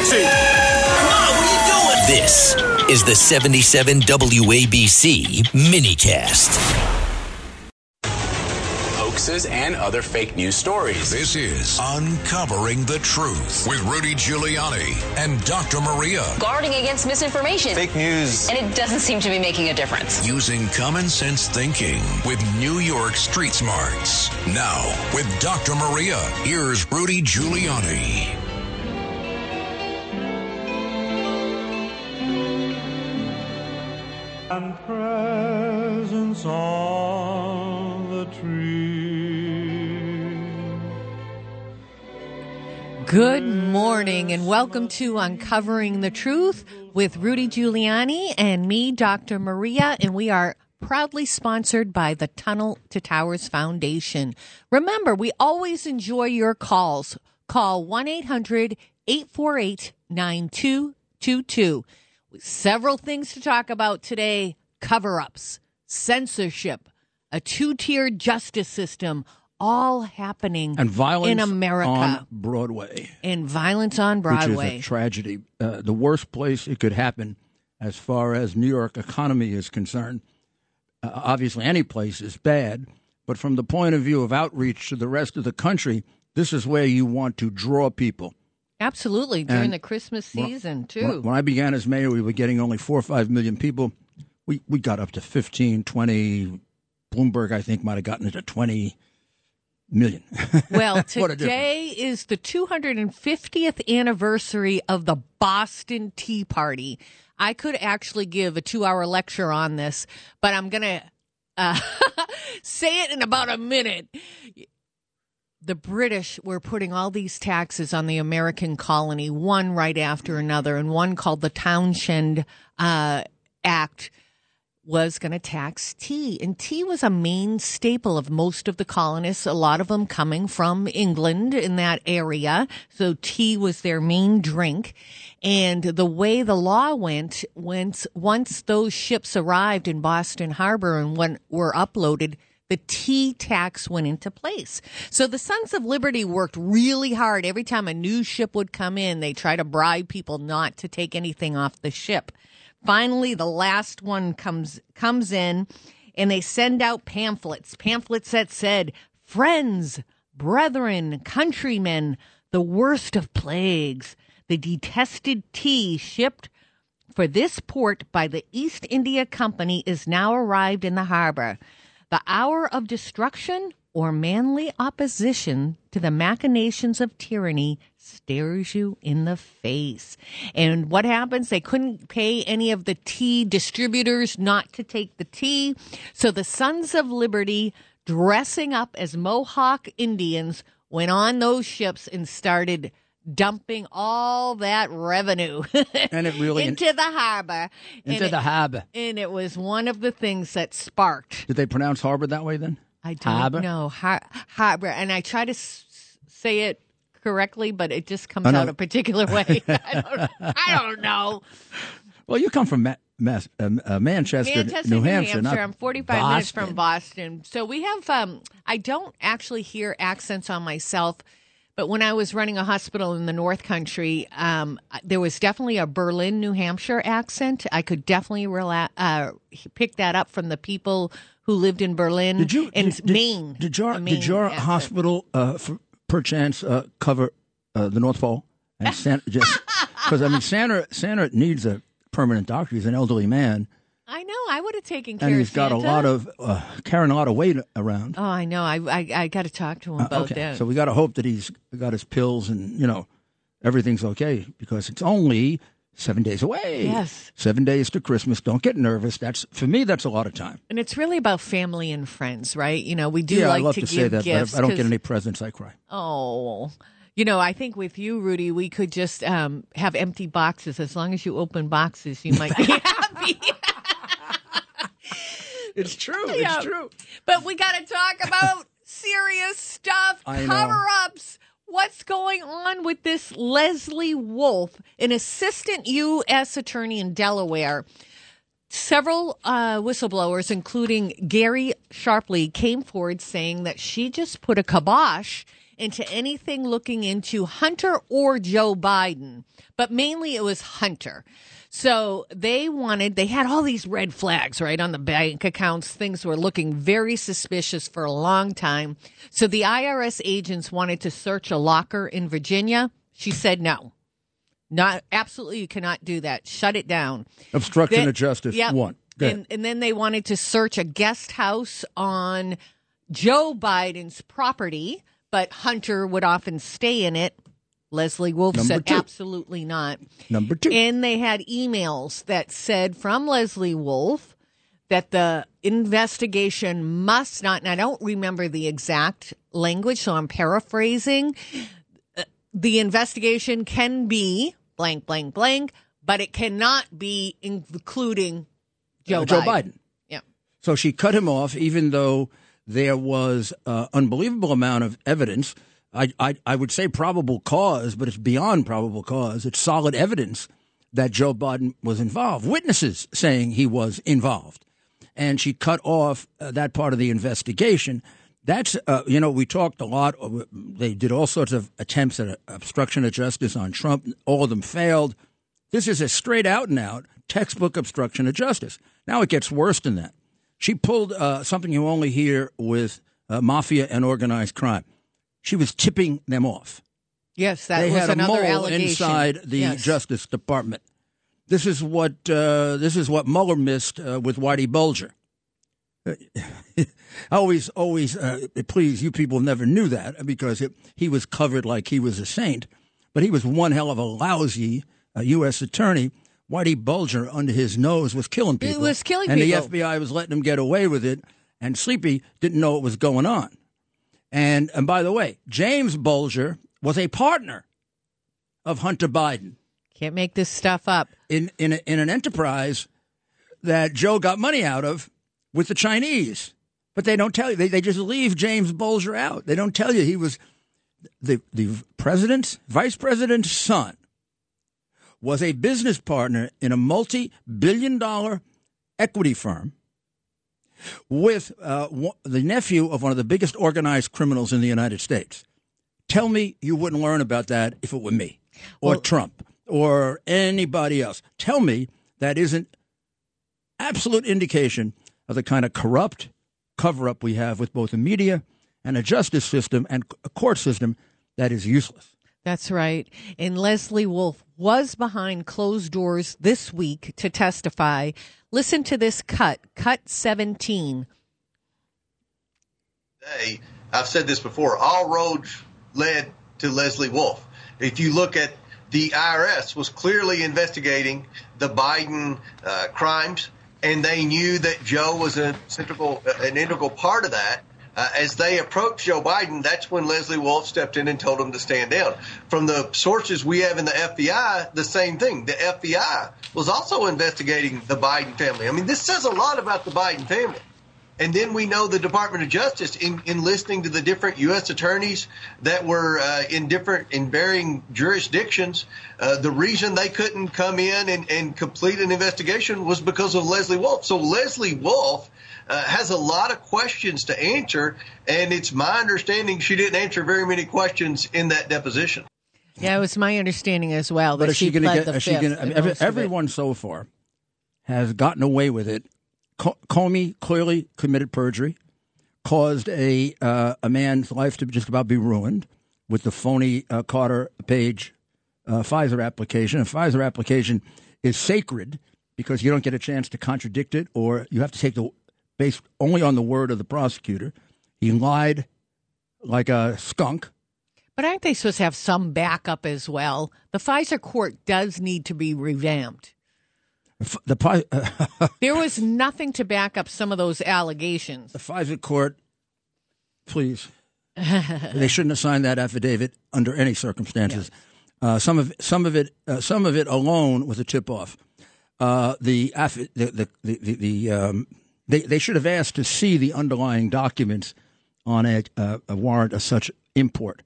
taxi. Come on, what are you doing? This is the 77 WABC minicast. Hoaxes and other fake news stories. This is Uncovering the Truth with Rudy Giuliani and Dr. Maria. guarding against misinformation. Fake news. And it doesn't seem to be making a difference. Using common sense thinking with New York Street Smarts. Now, with Dr. Maria, here's Rudy Giuliani. And presents on the tree. Good morning and welcome to Uncovering the Truth with Rudy Giuliani and me, Dr. Maria, and we are proudly sponsored by the Tunnel to Towers Foundation. Remember, we always enjoy your calls. Call 1 800 848 9222. Several things to talk about today cover ups, censorship, a two tiered justice system, all happening and violence in America. on Broadway, and violence on Broadway. which is a tragedy. Uh, the worst place it could happen, as far as New York economy is concerned. Uh, obviously, any place is bad, but from the point of view of outreach to the rest of the country, this is where you want to draw people. Absolutely, during And the Christmas when- season, too. When, when I began as mayor, we were getting only four or five million people. We we got up to 15, 20. Bloomberg, I think, might have gotten it to 20 million. well, today is the 250th anniversary of the Boston Tea Party. I could actually give a two hour lecture on this, but I'm going to uh, say it in about a minute. The British were putting all these taxes on the American colony, one right after another, and one called the Townshend uh, Act was going to tax tea. And tea was a main staple of most of the colonists, a lot of them coming from England in that area. So tea was their main drink. And the way the law went, once, once those ships arrived in Boston Harbor and when were uploaded, the tea tax went into place. So the Sons of Liberty worked really hard. Every time a new ship would come in, they try to bribe people not to take anything off the ship. Finally, the last one comes comes in, and they send out pamphlets. Pamphlets that said, "Friends, brethren, countrymen, the worst of plagues, the detested tea shipped." For this port by the East India Company is now arrived in the harbor. The hour of destruction or manly opposition to the machinations of tyranny stares you in the face. And what happens? They couldn't pay any of the tea distributors not to take the tea. So the Sons of Liberty, dressing up as Mohawk Indians, went on those ships and started dumping all that revenue And it really- into the harbor. Into And the it- harbor. and it was one of the things that sparked. Did they pronounce harbor that way then? I don't Harbor? know har- harbor, and I try to s- say it correctly, but it just comes out a particular way. I, don't, I don't know. Well, you come from Ma- Mass, uh, uh, Manchester, Manchester, New Hampshire. not I'm 45 minutes from Boston, so we have. Um, I don't actually hear accents on myself. But when I was running a hospital in the North Country, um, there was definitely a Berlin, New Hampshire accent. I could definitely rela- uh, pick that up from the people who lived in Berlin Did you and did, Maine. Did your Maine did your accent. hospital, uh, perchance, uh, cover uh, the North Pole and Santa? just because I mean, Santa Santa needs a permanent doctor. He's an elderly man, I know. I would have taken care of him. and of he's got a lot of uh, carrying a lot of weight around. Oh, I know. I I, I got to talk to him about Uh, okay, that. so we got to hope that he's got his pills and you know everything's okay because it's only seven days away. Yes. seven days to Christmas. Don't get nervous. That's for me. That's a lot of time. and it's really about family and friends, right? You know, we do yeah, like I love to, to, give say that, gifts. but I don't get any presents. I cry. Oh, you know, I think with you, Rudy, we could just um, have empty boxes. As long as you open boxes, you might be happy. It's true. It's yeah. True. But we got to talk about serious stuff, cover ups. What's going on with this Leslie Wolf, an assistant U.S. attorney in Delaware? Several uh, whistleblowers, including Gary Shapley, came forward saying that she just put a kibosh into anything looking into Hunter or Joe Biden, but mainly it was Hunter. So they wanted, they had all these red flags, right, on the bank accounts. Things were looking very suspicious for a long time. So the IRS agents wanted to search a locker in Virginia. She said no. Not absolutely, you cannot do that. Shut it down. Obstruction Then- of justice. Yep. One. And, and then they wanted to search a guest house on Joe Biden's property, but Hunter would often stay in it. Leslie Wolf Number said two. absolutely not. Number two. And they had emails that said from Leslie Wolf that the investigation must not, and I don't remember the exact language, so I'm paraphrasing. Uh, The investigation can be blank, blank, blank, but it cannot be including Joe, Joe Biden. Biden. Yeah. So she cut him off, even though there was uh, unbelievable amount of evidence. I, I I would say probable cause, but it's beyond probable cause. It's solid evidence that Joe Biden was involved. Witnesses saying he was involved, and she cut off uh, that part of the investigation. That's uh, you know we talked a lot. uh, They did all sorts of attempts at obstruction of justice on Trump. All of them failed. This is a straight out and out textbook obstruction of justice. Now it gets worse than that. She pulled uh, something you only hear with uh, mafia and organized crime. She was tipping them off. Yes, that they was had a another mole allegation. inside the Yes. Justice Department. This is what uh, this is what Mueller missed uh, with Whitey Bulger. always, always, uh, please, you people never knew that because it, he was covered like he was a saint, but he was one hell of a lousy uh, U.S. attorney. Whitey Bulger under his nose was killing He people. was killing and people. the FBI was letting him get away with it, and Sleepy didn't know what was going on. And and by the way, James Bulger was a partner of Hunter Biden Can't make this stuff up. in in, a, in an enterprise that Joe got money out of with the Chinese. But they don't tell you. They, they just leave James Bulger out. They don't tell you he was the the president's vice president's son was a business partner in a multi billion dollar equity firm with uh, the nephew of one of the biggest organized criminals in the United States. Tell me you wouldn't learn about that if it were me or Trump or anybody else. Tell me that isn't absolute indication of the kind of corrupt cover up we have with both the media and a justice system and a court system that is useless. That's right. And Leslie Wolf was behind closed doors this week to testify. Listen to this cut, cut 17. Hey, I've said this before. All roads led to Leslie Wolf. If you look at the IRS was clearly investigating the Biden uh, crimes, and they knew that Joe was a central, an integral part of that. Uh, as they approached Joe Biden, that's when Leslie Wolf stepped in and told him to stand down. From the sources we have in the FBI, the same thing. The FBI was also investigating the Biden family. I mean, this says a lot about the Biden family. And then we know the Department of Justice, in, in listening to the different U.S. attorneys that were uh, in different, in varying jurisdictions, uh, the reason they couldn't come in and, and complete an investigation was because of Leslie Wolf. So Leslie Wolf uh, has a lot of questions to answer, and it's my understanding she didn't answer very many questions in that deposition. Yeah, it was my understanding as well that But is she, going to get? the Is she fifth going to? in Every, most of it. everyone so far has gotten away with it. Co- Comey clearly committed perjury, caused a uh, a man's life to just about be ruined with the phony uh, Carter Page uh, FISA application. A FISA application is sacred because you don't get a chance to contradict it, or you have to take the based only on the word of the prosecutor. He lied like a skunk. But aren't they supposed to have some backup as well? The FISA court does need to be revamped. The There was nothing to back up some of those allegations. the FISA court, please. they shouldn't have signed that affidavit under any circumstances. Uh, some of some of it uh, some of it alone was a tip off. Uh, the, affi- the the the the, the um, they they should have asked to see the underlying documents on a, uh, a warrant of such import.